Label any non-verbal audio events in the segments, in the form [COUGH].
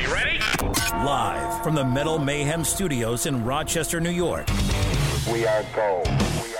Are you ready? Live from the Metal Mayhem Studios in Rochester, New York. We are gold. We are gold.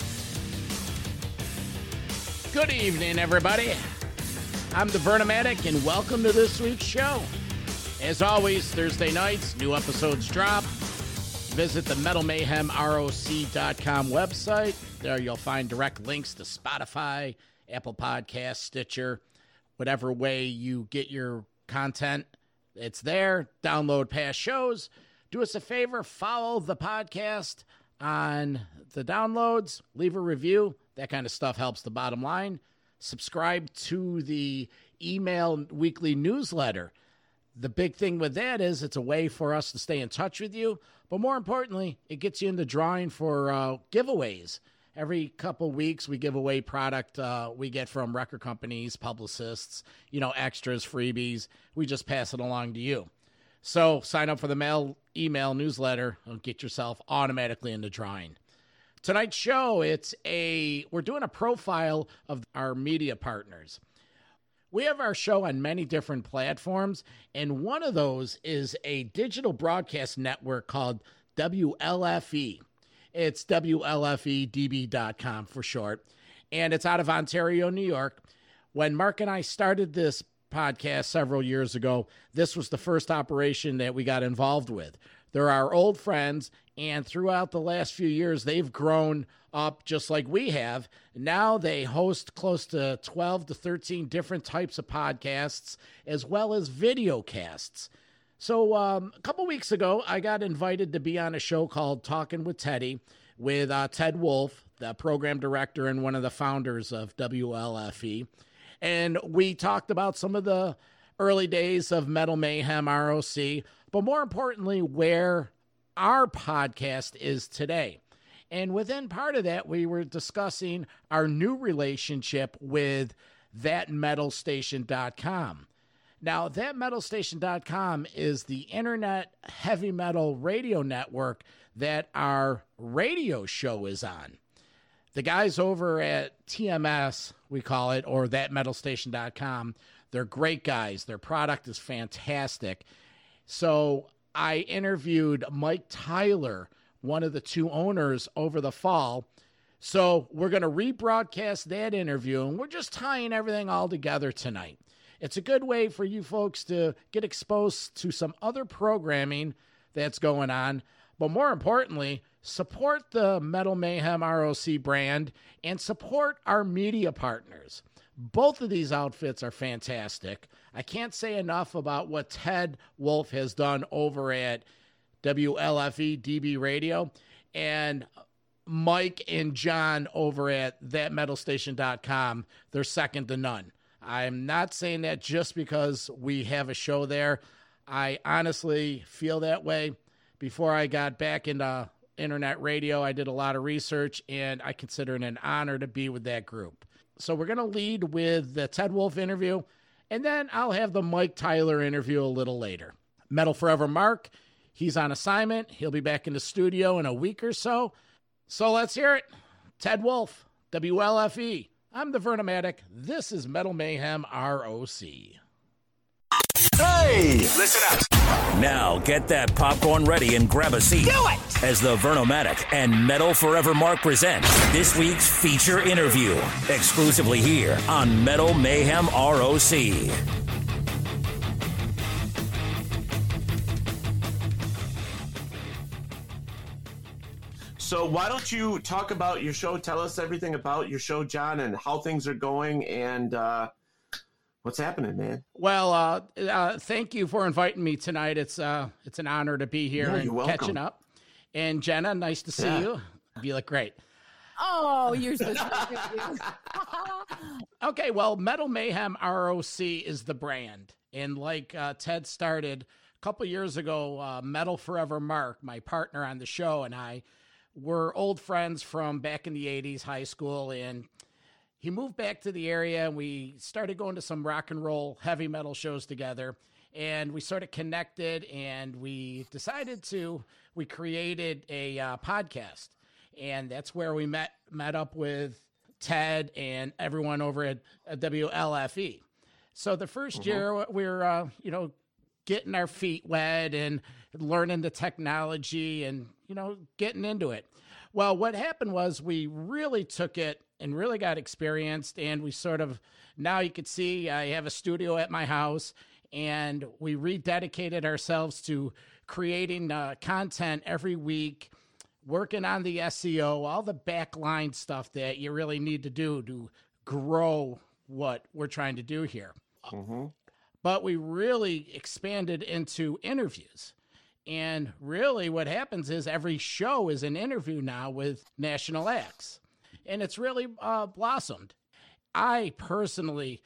Good evening, everybody. I'm the Vernomatic, and welcome to this week's show. As always, Thursday nights, new episodes drop. Visit the Metal Mayhem MetalMayhemROC.com website. There you'll find direct links to Spotify, Apple Podcasts, Stitcher, whatever way you get your content. It's there. Download past shows. Do us a favor, follow the podcast on the downloads, leave a review. That kind of stuff helps the bottom line. Subscribe to the email weekly newsletter. The big thing with that is it's a way for us to stay in touch with you, but more importantly, it gets you in the drawing for uh, giveaways. Every couple weeks, we give away product uh, we get from record companies, publicists, you know, extras, freebies. We just pass it along to you. So sign up for the mail email newsletter and get yourself automatically in the drawing. Tonight's show, it's a we're doing a profile of our media partners. We have our show on many different platforms, and one of those is a digital broadcast network called WLFE. It's WLFEDB.com for short, and it's out of Ontario, New York. When Mark and I started this podcast several years ago, this was the first operation that we got involved with. They're our old friends, and throughout the last few years, they've grown up just like we have. Now they host close to 12 to 13 different types of podcasts, as well as video casts. So, um, a couple weeks ago, I got invited to be on a show called Talking with Teddy with uh, Ted Wolfe, the program director and one of the founders of WLFE. And we talked about some of the early days of Metal Mayhem ROC, but more importantly, where our podcast is today. And within part of that, we were discussing our new relationship with thatmetalstation.com. Now, thatmetalstation.com is the internet heavy metal radio network that our radio show is on. The guys over at TMS, we call it, or thatmetalstation.com, they're great guys. Their product is fantastic. So I interviewed Mike Tyler, one of the two owners, over the fall. So we're going to rebroadcast that interview, and we're just tying everything all together tonight. It's a good way for you folks to get exposed to some other programming that's going on, but more importantly, support the Metal Mayhem ROC brand and support our media partners. Both of these outfits are fantastic. I can't say enough about what Ted Wolfe has done over at WLFE DB Radio and Mike and John over at thatmetalstation.com. They're second to none. I'm not saying that just because we have a show there. I honestly feel that way. Before I got back into internet radio, I did a lot of research and I consider it an honor to be with that group. So we're going to lead with the Ted Wolfe interview, and then I'll have the Mike Tyler interview a little later. Metal Forever Mark, he's on assignment. He'll be back in the studio in a week or so. So let's hear it. Ted Wolfe, WLFE. I'm the Vernomatic. This is Metal Mayhem ROC. Hey! Listen up. Now get that popcorn ready and grab a seat. Do it! As the Vernomatic and Metal Forever Mark present this week's feature interview exclusively here on Metal Mayhem ROC. So why don't you talk about your show? Tell us everything about your show, John, and how things are going, and uh, what's happening, man. Well, uh, uh, thank you for inviting me tonight. It's uh, it's an honor to be here Yeah, and you're welcome. catching up. And Jenna, nice to see Yeah. you. You look great. Oh, you're so sweet. [LAUGHS] [LAUGHS] Okay, well, Metal Mayhem ROC is the brand. And like uh, Ted started a couple years ago, uh, Metal Forever Mark, my partner on the show, and I were old friends from back in the 80s, high school. And he moved back to the area, and we started going to some rock and roll heavy metal shows together. And we sort of connected, and we decided to, we created a uh, podcast. And that's where we met met up with Ted and everyone over at, at WLFE. So the 1st year we were, uh, you know, getting our feet wet and learning the technology and you know getting into it. Well, what happened was we really took it and really got experienced, and we sort of now you can see I have a studio at my house, and we rededicated ourselves to creating uh, content every week working on the SEO, all the backline stuff that you really need to do to grow what we're trying to do here. But we really expanded into interviews. And really, what happens is every show is an interview now with national acts. And it's really uh, blossomed. I personally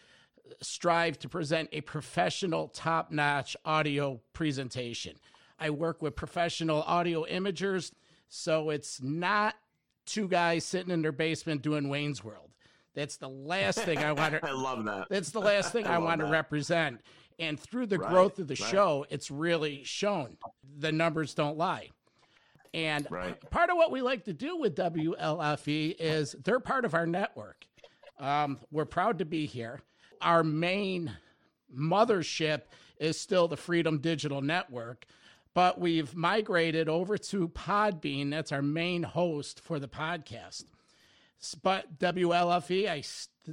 strive to present a professional, top notch audio presentation. I work with professional audio imagers, so it's not two guys sitting in their basement doing Wayne's World. That's the last thing I want to. [LAUGHS] I love that. That's the last thing I, love want to represent. And through the Right, growth of the right. show, it's really shown. The numbers don't lie. And Right. part of what we like to do with WLFE is they're part of our network. Um, we're proud to be here. Our main mothership is still the Freedom Digital Network, but we've migrated over to Podbean. That's our main host for the podcast. But WLFE, I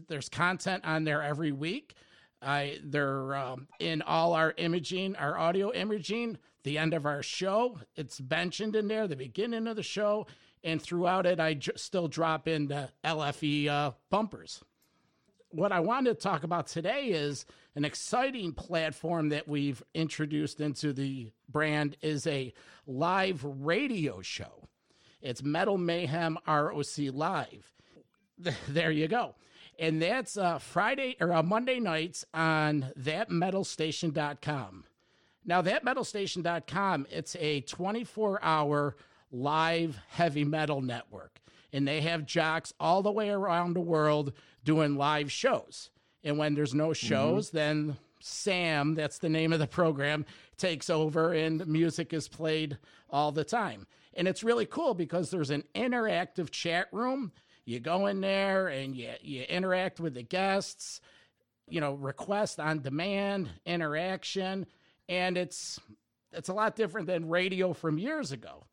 there's content on there every week. I they're um, in all our imaging, our audio imaging. The end of our show, it's mentioned in there. The beginning of the show, and throughout it, I j- still drop in the LFE uh, bumpers what I wanted to talk about today is an exciting platform that we've introduced into the brand is a live radio show. It's Metal Mayhem ROC Live. [LAUGHS] There you go. And that's uh, Friday or uh, Monday nights on thatmetalstation.com. Now, thatmetalstation.com, it's a 24 hour live heavy metal network. And they have jocks all the way around the world doing live shows. And when there's no shows, then Sam, that's the name of the program, takes over and music is played all the time. And it's really cool because there's an interactive chat room. You go in there and you, you interact with the guests, you know, request on demand, interaction, and it's it's a lot different than radio from years ago.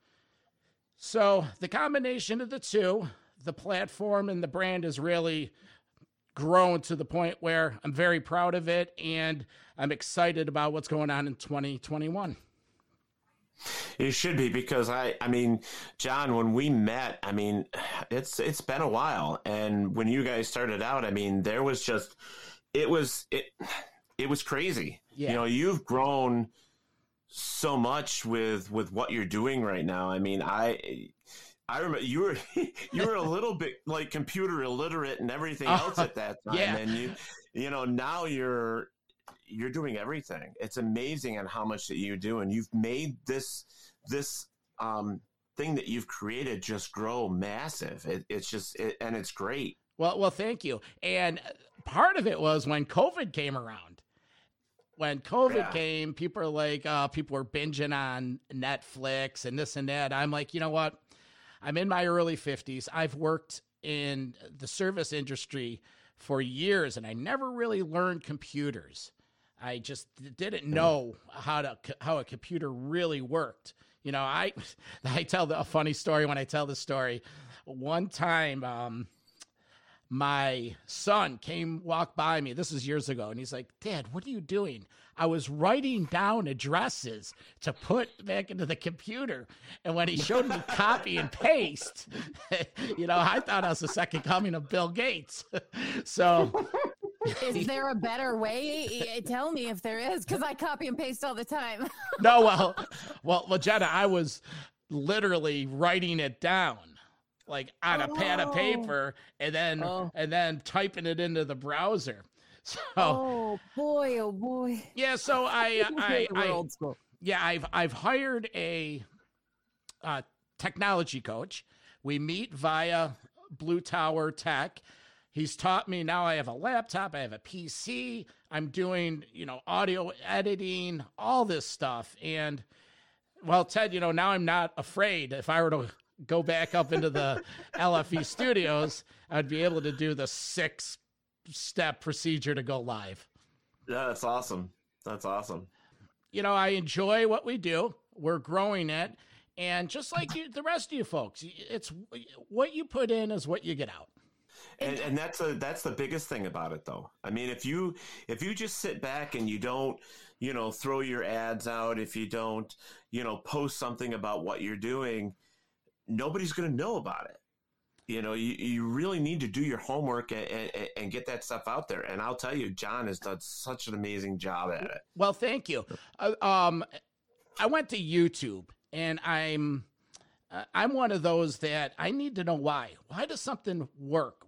So the combination of the two, the platform and the brand has really grown to the point where I'm very proud of it and I'm excited about what's going on in 2021. You should be because I, I mean, John, when we met, I mean, [SIGHS] it's it's been a while, and when you guys started out, I mean, there was just, it was it, [SIGHS] it was crazy. Yeah. You know, you've grown so much with with what you're doing right now. I mean, I. I remember you were [LAUGHS] you were a little bit like computer illiterate and everything else [LAUGHS] at that time, Yeah. and you you know now you're you're doing everything. It's amazing on how much that you do, and you've made this this um, thing that you've created just grow massive. It, it's just it, and it's great. Well, well, thank you. And part of it was when COVID came around. When COVID Yeah. came, people are like, uh, people were binging on Netflix and this and that. I'm like, you know what? I'm in my early 50s. I've worked in the service industry for years, and I never really learned computers. I just didn't know how to how a computer really worked. You know, I [LAUGHS] I tell the, a funny story when I tell the story. One time, um, my son came walk by me this is years ago and he's like dad what are you doing i was writing down addresses to put back into the computer and when he showed me [LAUGHS] copy and paste [LAUGHS] you know i thought i was the second coming of bill gates so Is [LAUGHS] there a better way? Tell me if there is, because I copy and paste all the time. [LAUGHS] no well well well jenna i was literally writing it down like on a pad of Oh. paper and then Oh. and then typing it into the browser [LAUGHS] so oh boy, oh boy. yeah so i i i old school. yeah, I've I've hired a uh, technology coach. We meet via Blue Tower Tech. He's taught me now I have a laptop, I have a PC, I'm doing, you know, audio editing, all this stuff. And well, Ted, you know, now I'm not afraid. If I were to go back up into the [LAUGHS] LFE studios, I'd be able to do the six step procedure to go live. Yeah, that's awesome. That's awesome. You know, I enjoy what we do. We're growing it. And just like you, the rest of you folks, it's what you put in is what you get out. And, and that's a that's the biggest thing about it though. I mean, if you if you just sit back and you don't, you know, throw your ads out, if you don't, you know, post something about what you're doing, nobody's going to know about it. You know, you, you really need to do your homework and, and, and get that stuff out there. And I'll tell you, John has done such an amazing job at it. Well, thank you. Uh, um, I went to YouTube, and I'm uh, I'm one of those that I need to know why. Why does something work?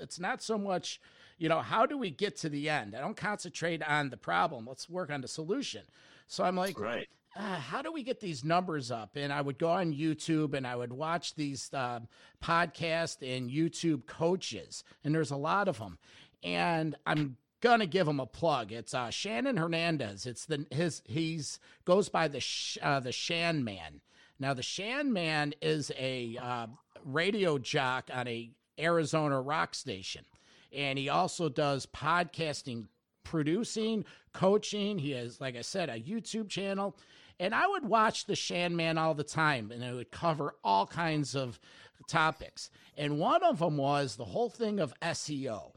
It's not so much, you know, how do we get to the end? I don't concentrate on the problem. Let's work on the solution. So I'm like, right. Uh, how do we get these numbers up? And I would go on YouTube and I would watch these uh, podcast and YouTube coaches, and there's a lot of them. And I'm gonna give him a plug. It's uh, Shannon Hernandez. It's the his he's goes by the sh, uh, the Shan Man. Now the Shan Man is a uh, radio jock on a Arizona rock station, and he also does podcasting, producing, coaching. He has, like I said, a YouTube channel. And I would watch the Shan Man all the time, and it would cover all kinds of topics. And one of them was the whole thing of SEO.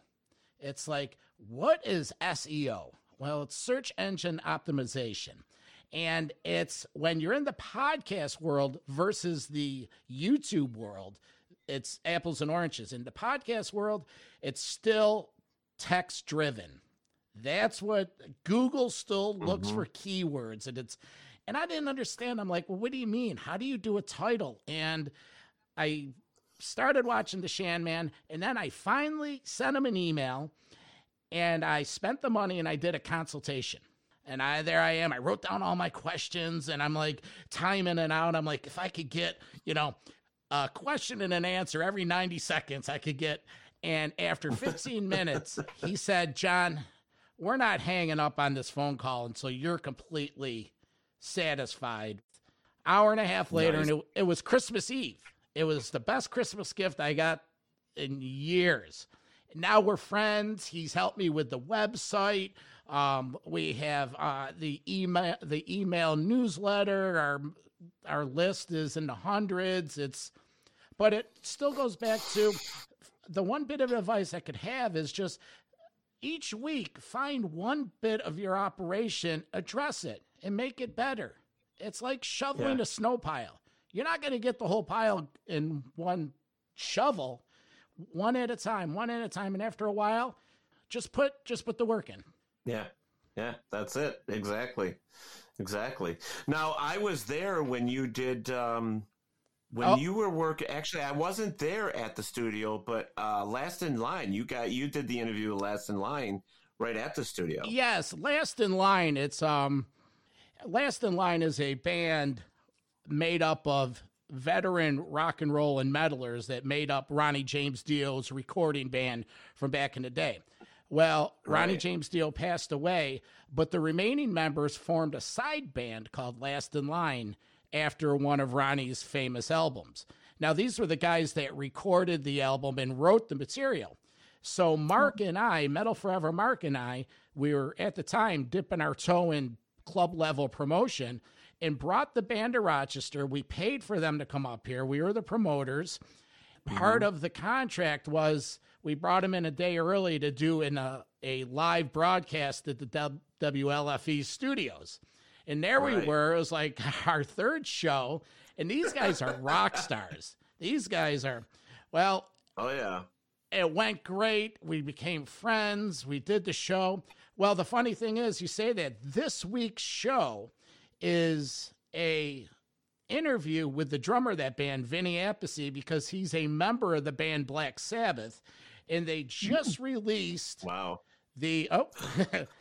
It's like, what is SEO? Well, it's search engine optimization. And it's when you're in the podcast world versus the YouTube world, it's apples and oranges. In the podcast world, it's still text driven. That's what Google still looks mm-hmm. for keywords and it's and I didn't understand. I'm like, well, what do you mean? How do you do a title? And I started watching The Shan Man, and then I finally sent him an email, and I spent the money and I did a consultation. And I there I am. I wrote down all my questions, and I'm like timing and out. I'm like, if I could get, you know, a question and an answer every 90 seconds, I could get. And after [LAUGHS] 15 minutes, he said, John, we're not hanging up on this phone call until you're completely satisfied. Hour and a half later, nice. and it, it was Christmas Eve. It was the best Christmas gift I got in years. Now we're friends. He's helped me with the website. Um, we have uh, the email, the email newsletter. Our our list is in the hundreds. It's, but it still goes back to the one bit of advice I could have is just each week find one bit of your operation, address it and make it better. It's like shoveling yeah. a snow pile. You're not going to get the whole pile in one shovel, one at a time, one at a time, and after a while, just put just put the work in. Yeah, yeah, that's it. Exactly, exactly. Now I was there when you did. Um, when oh. you were working, actually, I wasn't there at the studio, but uh, Last in Line, you got you did the interview with Last in Line right at the studio. Yes, Last in Line. It's um, Last in Line is a band made up of veteran rock and roll and metalers that made up Ronnie James Dio's recording band from back in the day. Well, Ronnie James Dio passed away, but the remaining members formed a side band called Last in Line after one of Ronnie's famous albums. Now, these were the guys that recorded the album and wrote the material. So, Mark and I, Metal Forever Mark and I, we were at the time dipping our toe in club level promotion and brought the band to Rochester. We paid for them to come up here. We were the promoters. Part mm-hmm. of the contract was we brought them in a day early to do in a, a live broadcast at the WLFE studios. And there right. we were. It was like [LAUGHS] our third show. And these guys are rock stars. These guys are, well. Oh, yeah. It went great. We became friends. We did the show. Well, the funny thing is, you say that this week's show is a interview with the drummer of that band, Vinny Appice, because he's a member of the band Black Sabbath, and they just [LAUGHS] released wow the oh [LAUGHS]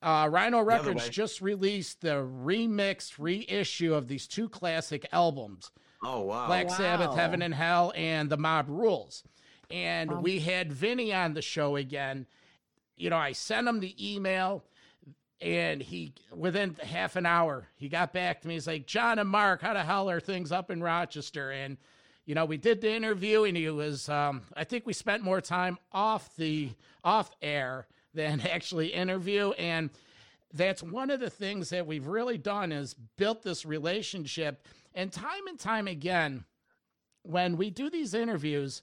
Uh, Rhino Records just released the remixed reissue of these two classic albums. Oh wow. Black Sabbath, Heaven and Hell, and The Mob Rules. And Wow. we had Vinny on the show again. You know, I sent him the email, and he, within half an hour, he got back to me. He's like, John and Mark, how the hell are things up in Rochester? And, you know, we did the interview, and he was, um, I think we spent more time off the, off air than [LAUGHS] actually interview. And, that's one of the things that we've really done is built this relationship and time and time again when we do these interviews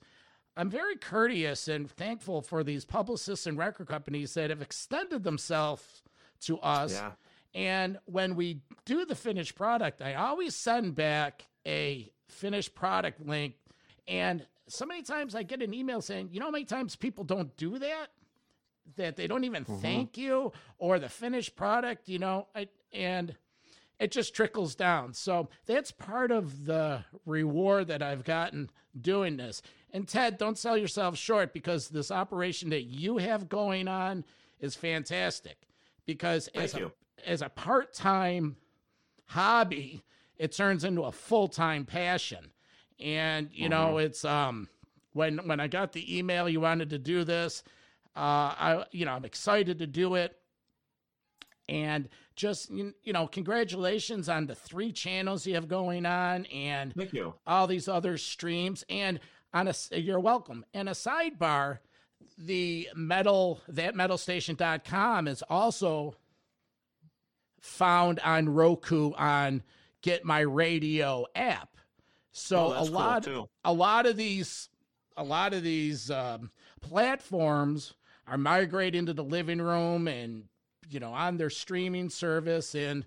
i'm very courteous and thankful for these publicists and record companies that have extended themselves to us Yeah. and when we do the finished product i always send back a finished product link and so many times i get an email saying you know how many times people don't do that that they don't even thank you or the finished product, you know, I, and it just trickles down. So that's part of the reward that I've gotten doing this. And Ted, don't sell yourself short because this operation that you have going on is fantastic. Because as a, as a part time hobby, it turns into a full time passion. And you know, it's um when when I got the email you wanted to do this, I you know I'm excited to do it, and just you know congratulations on the three channels you have going on and Thank you. all these other streams. And on a you're welcome. And a sidebar the metal that metalstation.com is also found on roku on get my radio app. So Oh, a that's cool, lot a lot of these a lot of these um, platforms are migrating to the living room and you know on their streaming service and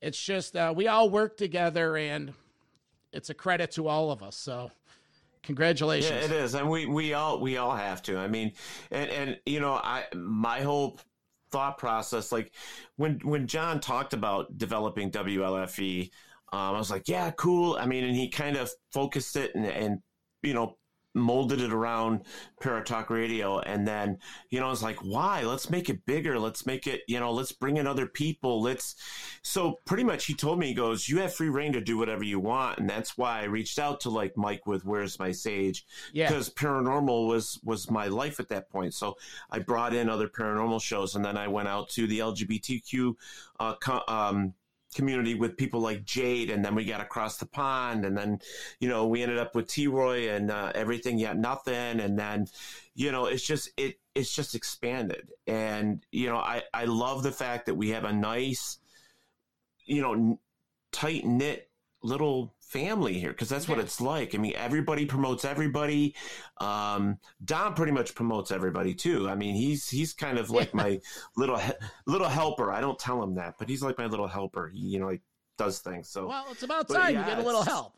it's just uh, we all work together and it's a credit to all of us so congratulations Yeah, it is, and we we all we all have to. I mean, and and you know, I my whole thought process, like when when John talked about developing WLFE, um, I was like, yeah, cool. I mean, and he kind of focused it and and you know molded it around Paratalk Radio, and then you know, it's like, why? Let's make it bigger. Let's make it, you know, let's bring in other people. Let's. So pretty much, he told me, he goes, you have free reign to do whatever you want, and that's why I reached out to like Mike with Where's My Sage yeah because paranormal was was my life at that point. So I brought in other paranormal shows, and then I went out to the LGBTQ uh, co- um, community with people like Jade, and then we got across the pond, and then you know we ended up with T Roy and uh, everything yet nothing, and then you know it's just it it's just expanded, and you know I I love the fact that we have a nice you know tight knit little family here because that's what it's like. I mean, everybody promotes everybody. Um, Don pretty much promotes everybody too. I mean, he's he's kind of like [LAUGHS] my little little helper. I don't tell him that, but he's like my little helper. He, you know, he does things. So well it's about time yeah, you get a little help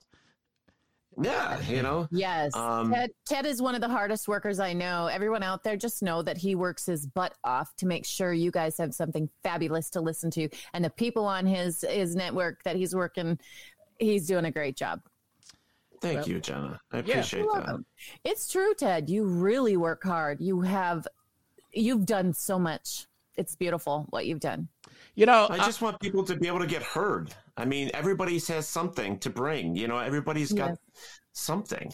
yeah, you know. Yes. Um, Ted, Ted is one of the hardest workers I know. Everyone out there just know that he works his butt off to make sure you guys have something fabulous to listen to. And the people on his his network that he's working, he's doing a great job. Thank Well, you, Jenna. I appreciate You're that. It's true, Ted. You really work hard. You have you've done so much. It's beautiful what you've done. you know I just want people to be able to get heard. I mean, everybody has something to bring. You know, everybody's got Yes. something.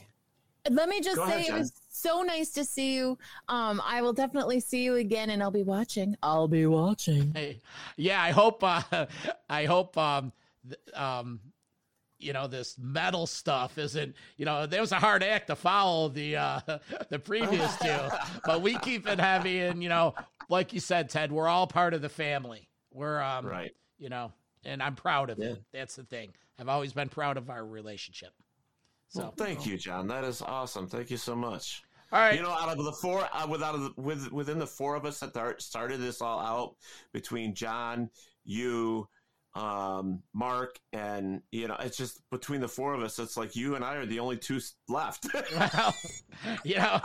Let me just Go say ahead, it was so nice to see you. Um, I will definitely see you again, and I'll be watching. I'll be watching. Hey, yeah, I hope. Uh, [LAUGHS] I hope. Um, th- um, you know, this metal stuff isn't. You know, there was a hard act to follow the uh, [LAUGHS] the previous two, but we keep it heavy, and you know, like you said, Ted, we're all part of the family. We're um, Right. You know, and I'm proud of Yeah. it. That's the thing. I've always been proud of our relationship. So, Well, thank you, John. That is awesome. Thank you so much. all right. You know, out of the four, uh, without the, with within the four of us that started this all out, between John, you, um, Mark, and you know, it's just between the four of us. It's like you and I are the only two left. [LAUGHS] well, [LAUGHS] you know,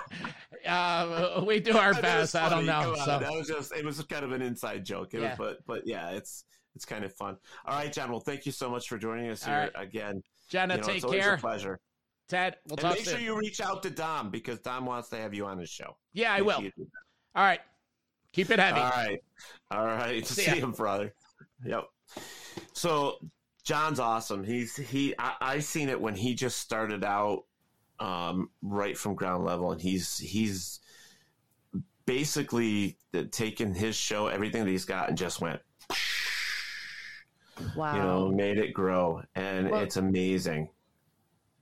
uh, we do our best. I don't know. On. So, That was just it was kind of an inside joke. It Yeah. was, but but yeah, it's it's kind of fun. All right, John. Well, thank you so much for joining us All here right. again. Jenna, You know, take it's always care. a pleasure. Ted, we'll and talk make soon. sure you reach out to Dom because Dom wants to have you on his show. yeah, I Make will. sure you do that. All right. Keep it heavy. All right. All right. [LAUGHS] See See, him, brother. Yep. So John's awesome. He's he I, I seen it when he just started out um, right from ground level and he's he's basically taken his show, everything that he's got and just went, Wow. you know, made it grow. And Well- it's amazing.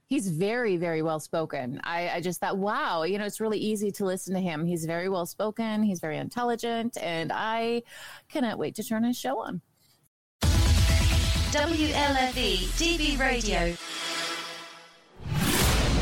He's very, very well spoken. I, I just thought, wow, you know, it's really easy to listen to him. He's very well spoken. He's very intelligent, and I cannot wait to turn his show on. WLFE DB Radio.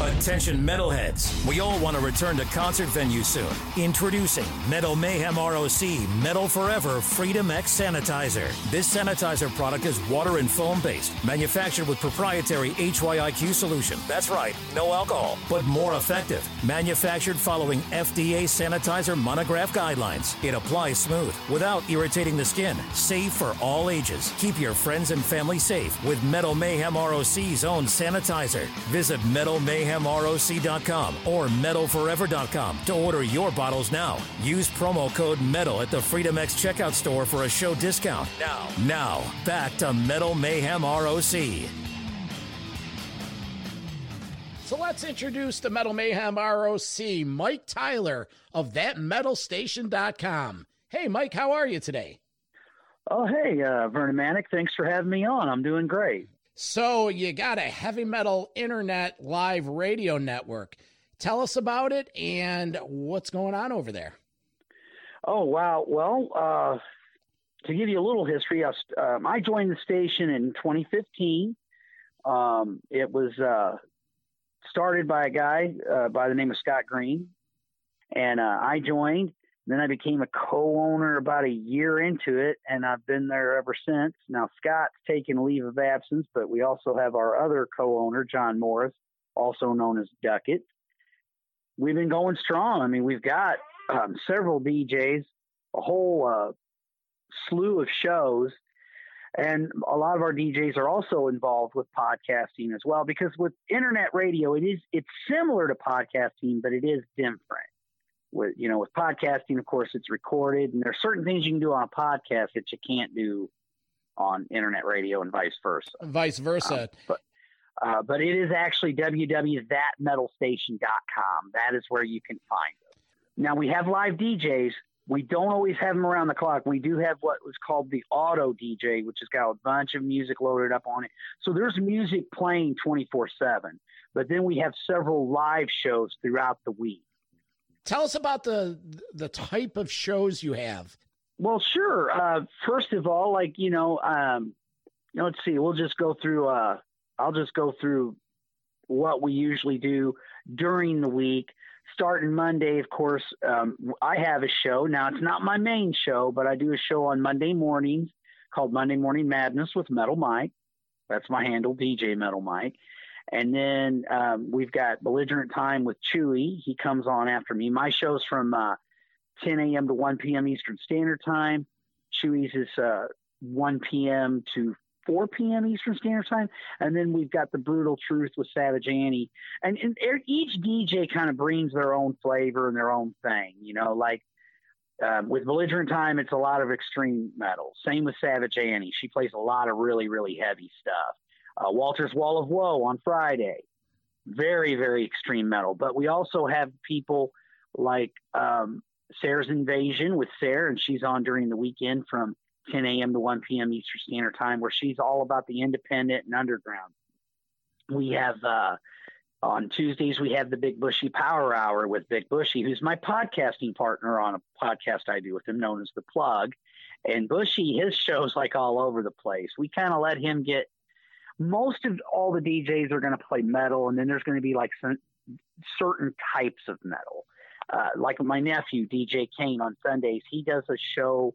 Attention metalheads. We all want to return to concert venues soon. Introducing Metal Mayhem ROC Metal Forever Freedom X Sanitizer. This sanitizer product is water and foam based, manufactured with proprietary HYIQ solution. That's right, no alcohol, but more effective. Manufactured following FDA sanitizer monograph guidelines. It applies smooth without irritating the skin. Safe for all ages. Keep your friends and family safe with Metal Mayhem ROC's own sanitizer. Visit metalmayhemroc.com or metalforever.com to order your bottles now. Use promo code METAL at the Freedom X checkout store for a show discount. Now, now, back to Metal Mayhem ROC. So let's introduce the Metal Mayhem ROC, Mike Tyler of thatmetalstation.com. Hey, Mike, how are you today? Oh, hey, uh, Vernomatic. Thanks for having me on. I'm doing great. So you got a heavy metal internet live radio network. Tell us about it and what's going on over there. Oh, wow. Well, uh, to give you a little history, I, um, I joined the station in 2015. Um, it was uh, started by a guy uh, by the name of Scott Green, and uh, I joined. Then I became a co-owner about a year into it, and I've been there ever since. Now Scott's taken leave of absence, but we also have our other co-owner, John Morris, also known as Duckett. We've been going strong. I mean, we've got um, several DJs, a whole uh, slew of shows, and a lot of our DJs are also involved with podcasting as well. Because with internet radio, it is it's similar to podcasting, but it is different. With you know, with podcasting, of course, it's recorded, and there are certain things you can do on a podcast that you can't do on internet radio, and vice versa. Vice versa. but uh, but it is actually www.thatmetalstation.com. That is where you can find them. Now we have live DJs. We don't always have them around the clock. We do have what was called the auto DJ, which has got a bunch of music loaded up on it. So there's music playing 24 7. But then we have several live shows throughout the week. Tell us about the the type of shows you have. Well, sure. Uh, first of all, like you know, um, let's see. We'll just go through. Uh, I'll just go through what we usually do during the week. Starting Monday, of course, um, I have a show. Now it's not my main show, but I do a show on Monday mornings called Monday Morning Madness with Metal Mike. That's my handle, DJ Metal Mike. And then um, we've got Belligerent Time with Chewy. He comes on after me. My show's from uh, 10 a.m. to 1 p.m. Eastern Standard Time. Chewy's is uh, 1 p.m. to 4 p.m. Eastern Standard Time. And then we've got The Brutal Truth with Savage Annie. And, and e- each DJ kind of brings their own flavor and their own thing. You know, like um, with Belligerent Time, it's a lot of extreme metal. Same with Savage Annie. She plays a lot of really, really heavy stuff. Uh, Walter's Wall of Woe on Friday. Very, very extreme metal. But we also have people like um, Sarah's Invasion with Sarah, and she's on during the weekend from 10 a.m. to 1 p.m. Eastern Standard Time, where she's all about the independent and underground. We have uh, on Tuesdays we have the Big Bushy Power Hour with Big Bushy, who's my podcasting partner on a podcast I do with him, known as the Plug. And Bushy, his show's like all over the place. We kind of let him get most of all the DJs are going to play metal, and then there's going to be like some certain types of metal. Uh, like my nephew DJ Kane on Sundays, he does a show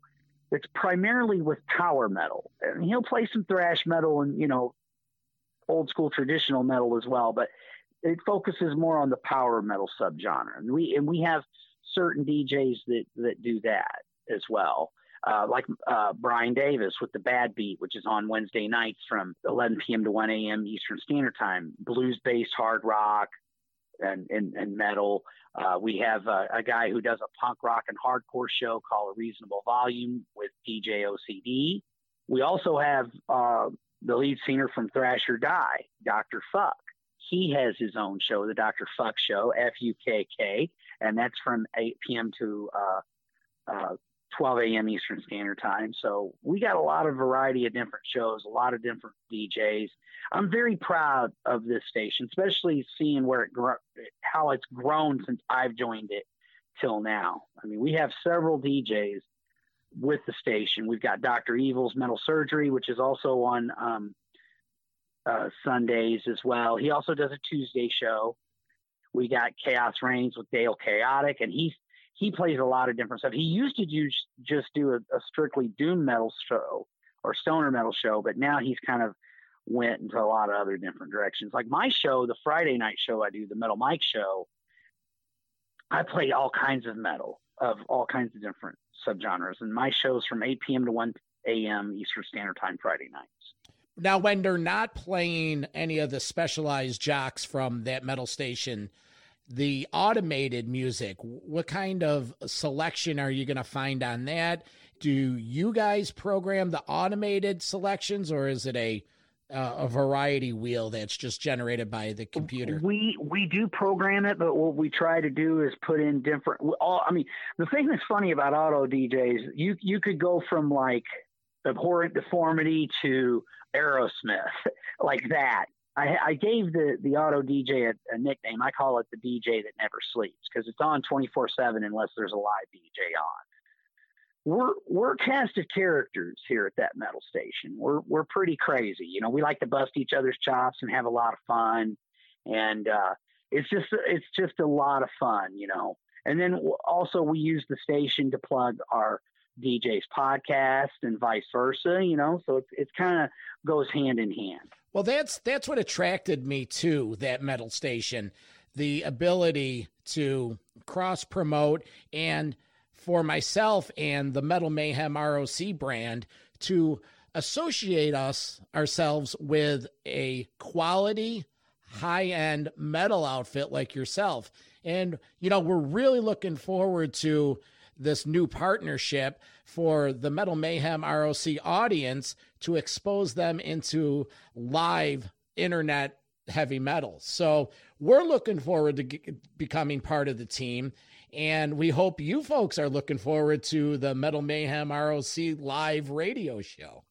that's primarily with power metal, and he'll play some thrash metal and you know old school traditional metal as well, but it focuses more on the power metal subgenre. And we and we have certain DJs that that do that as well. Uh, like uh, Brian Davis with the Bad Beat, which is on Wednesday nights from 11 p.m. to 1 a.m. Eastern Standard Time. Blues based hard rock, and and, and metal. Uh, we have a, a, guy who does a punk rock and hardcore show called A Reasonable Volume with DJ OCD. We also have uh, the lead singer from Thrasher Die, Dr. Fuck. He has his own show, the Dr. Fuck Show, F U K K, and that's from 8 p.m. to uh, uh 12 a.m. Eastern Standard Time. So we got a lot of variety of different shows, a lot of different DJs. I'm very proud of this station, especially seeing where it gro- how it's grown since I've joined it till now. I mean, we have several DJs with the station. We've got Dr. Evil's Metal Surgery, which is also on um, uh, Sundays as well. He also does a Tuesday show. We got Chaos Reigns with Dale Chaotic, and he's he plays a lot of different stuff. He used to do, just do a, a strictly doom metal show or stoner metal show, but now he's kind of went into a lot of other different directions. Like my show, the Friday night show I do, the Metal Mike show, I play all kinds of metal of all kinds of different subgenres, and my show's from 8 p.m. to 1 a.m. Eastern Standard Time Friday nights. Now, when they're not playing any of the specialized jocks from that metal station, the automated music, what kind of selection are you going to find on that? Do you guys program the automated selections, or is it a uh, a variety wheel that's just generated by the computer? We we do program it, but what we try to do is put in different. All I mean, the thing that's funny about auto DJs, you you could go from like abhorrent deformity to Aerosmith, [LAUGHS] like that. I, I gave the, the auto DJ a, a, nickname. I call it the DJ that never sleeps because it's on 24 7 unless there's a live DJ on. We're, we're a cast of characters here at that metal station. We're, we're pretty crazy. You know, we like to bust each other's chops and have a lot of fun. And uh, it's just it's just a lot of fun, you know. And then also we use the station to plug our DJ's podcast and vice versa, you know. So it's it's kind of goes hand in hand. Well, that's that's what attracted me to that metal station, the ability to cross promote and for myself and the Metal Mayhem ROC brand to associate us ourselves with a quality high end metal outfit like yourself. And you know, we're really looking forward to this new partnership for the Metal Mayhem ROC audience to expose them into live internet heavy metal. So we're looking forward to g- becoming part of the team. And we hope you folks are looking forward to the Metal Mayhem ROC live radio show.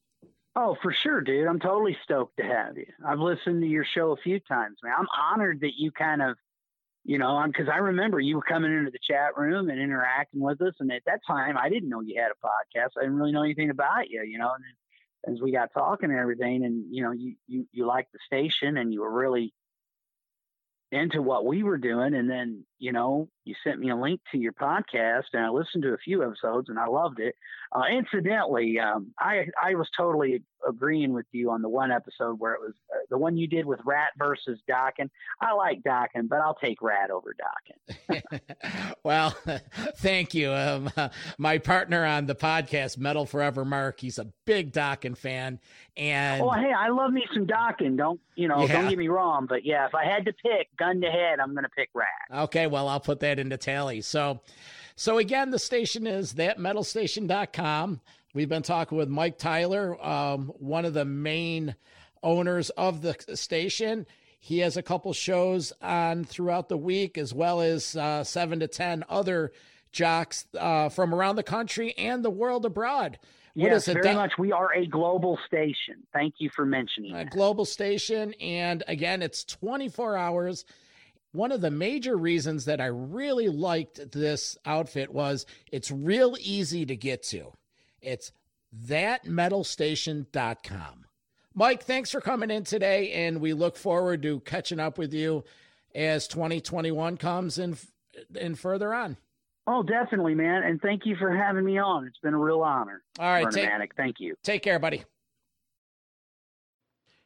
Oh, for sure, dude. I'm totally stoked to have you. I've listened to your show a few times, man. I'm honored that you kind of you know, I'm because I remember you were coming into the chat room and interacting with us, and at that time I didn't know you had a podcast. I didn't really know anything about you, you know. And as we got talking and everything, and you know, you you you liked the station, and you were really into what we were doing, and then you know, you sent me a link to your podcast, and I listened to a few episodes, and I loved it. Uh, incidentally, um, I I was totally agreeing with you on the one episode where it was uh, the one you did with Ratt versus Dokken. I like Dokken, but I'll take Ratt over Dokken. [LAUGHS] well, [LAUGHS] thank you. Um, uh, [LAUGHS] my partner on the podcast, Metal Forever Mark, he's a big Dokken fan, and oh hey, I love me some Dokken. Don't you know? Yeah. Don't get me wrong, but yeah, if I had to pick, gun to head, I'm going to pick Ratt. Okay, well, I'll put that into tally. So, so again, the station is thatmetalstation.com. We've been talking with Mike Tyler, um, one of the main owners of the station. He has a couple shows on throughout the week, as well as uh, seven to 10 other jocks uh, from around the country and the world abroad. What yes, very much. We are a global station. Thank you for mentioning a that. global station, and again, it's 24 hours one of the major reasons that I really liked this outfit was it's real easy to get to. It's thatmetalstation.com. Mike, thanks for coming in today, and we look forward to catching up with you as 2021 comes and and further on. Oh, definitely, man. And thank you for having me on. It's been a real honor. All right, take, thank you. Take care, buddy.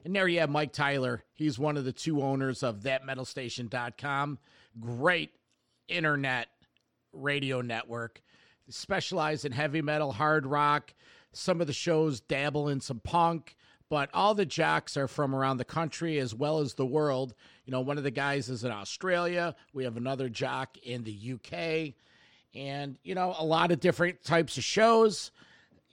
And there you have Mike Tyler. He's one of the two owners of thatmetalstation.com. Great internet radio network. Specialized in heavy metal, hard rock. Some of the shows dabble in some punk, but all the jocks are from around the country as well as the world. You know, one of the guys is in Australia. We have another jock in the UK, and you know, a lot of different types of shows.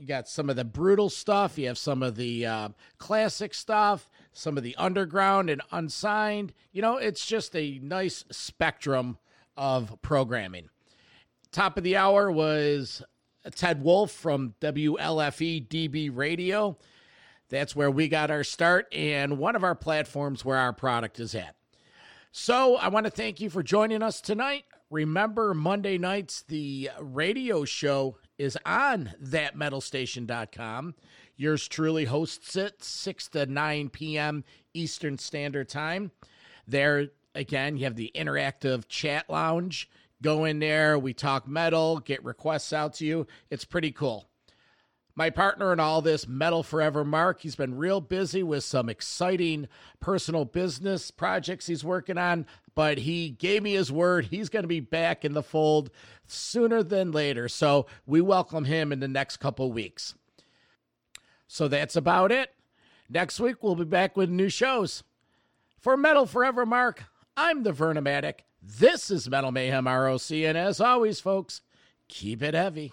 You got some of the brutal stuff. You have some of the uh, classic stuff, some of the underground and unsigned. You know, it's just a nice spectrum of programming. Top of the hour was Ted Wolfe from WLFE DB Radio. That's where we got our start and one of our platforms where our product is at. So I want to thank you for joining us tonight. Remember, Monday nights, the radio show is on thatmetalstation.com. Yours truly hosts it 6 to 9 p.m. Eastern Standard Time. There, again, you have the interactive chat lounge. Go in there, we talk metal, get requests out to you. It's pretty cool. My partner in all this, Metal Forever Mark, he's been real busy with some exciting personal business projects he's working on, but he gave me his word. He's going to be back in the fold sooner than later. So we welcome him in the next couple weeks. So that's about it. Next week, we'll be back with new shows. For Metal Forever Mark, I'm the Vernomatic. This is Metal Mayhem ROC, and as always, folks, keep it heavy.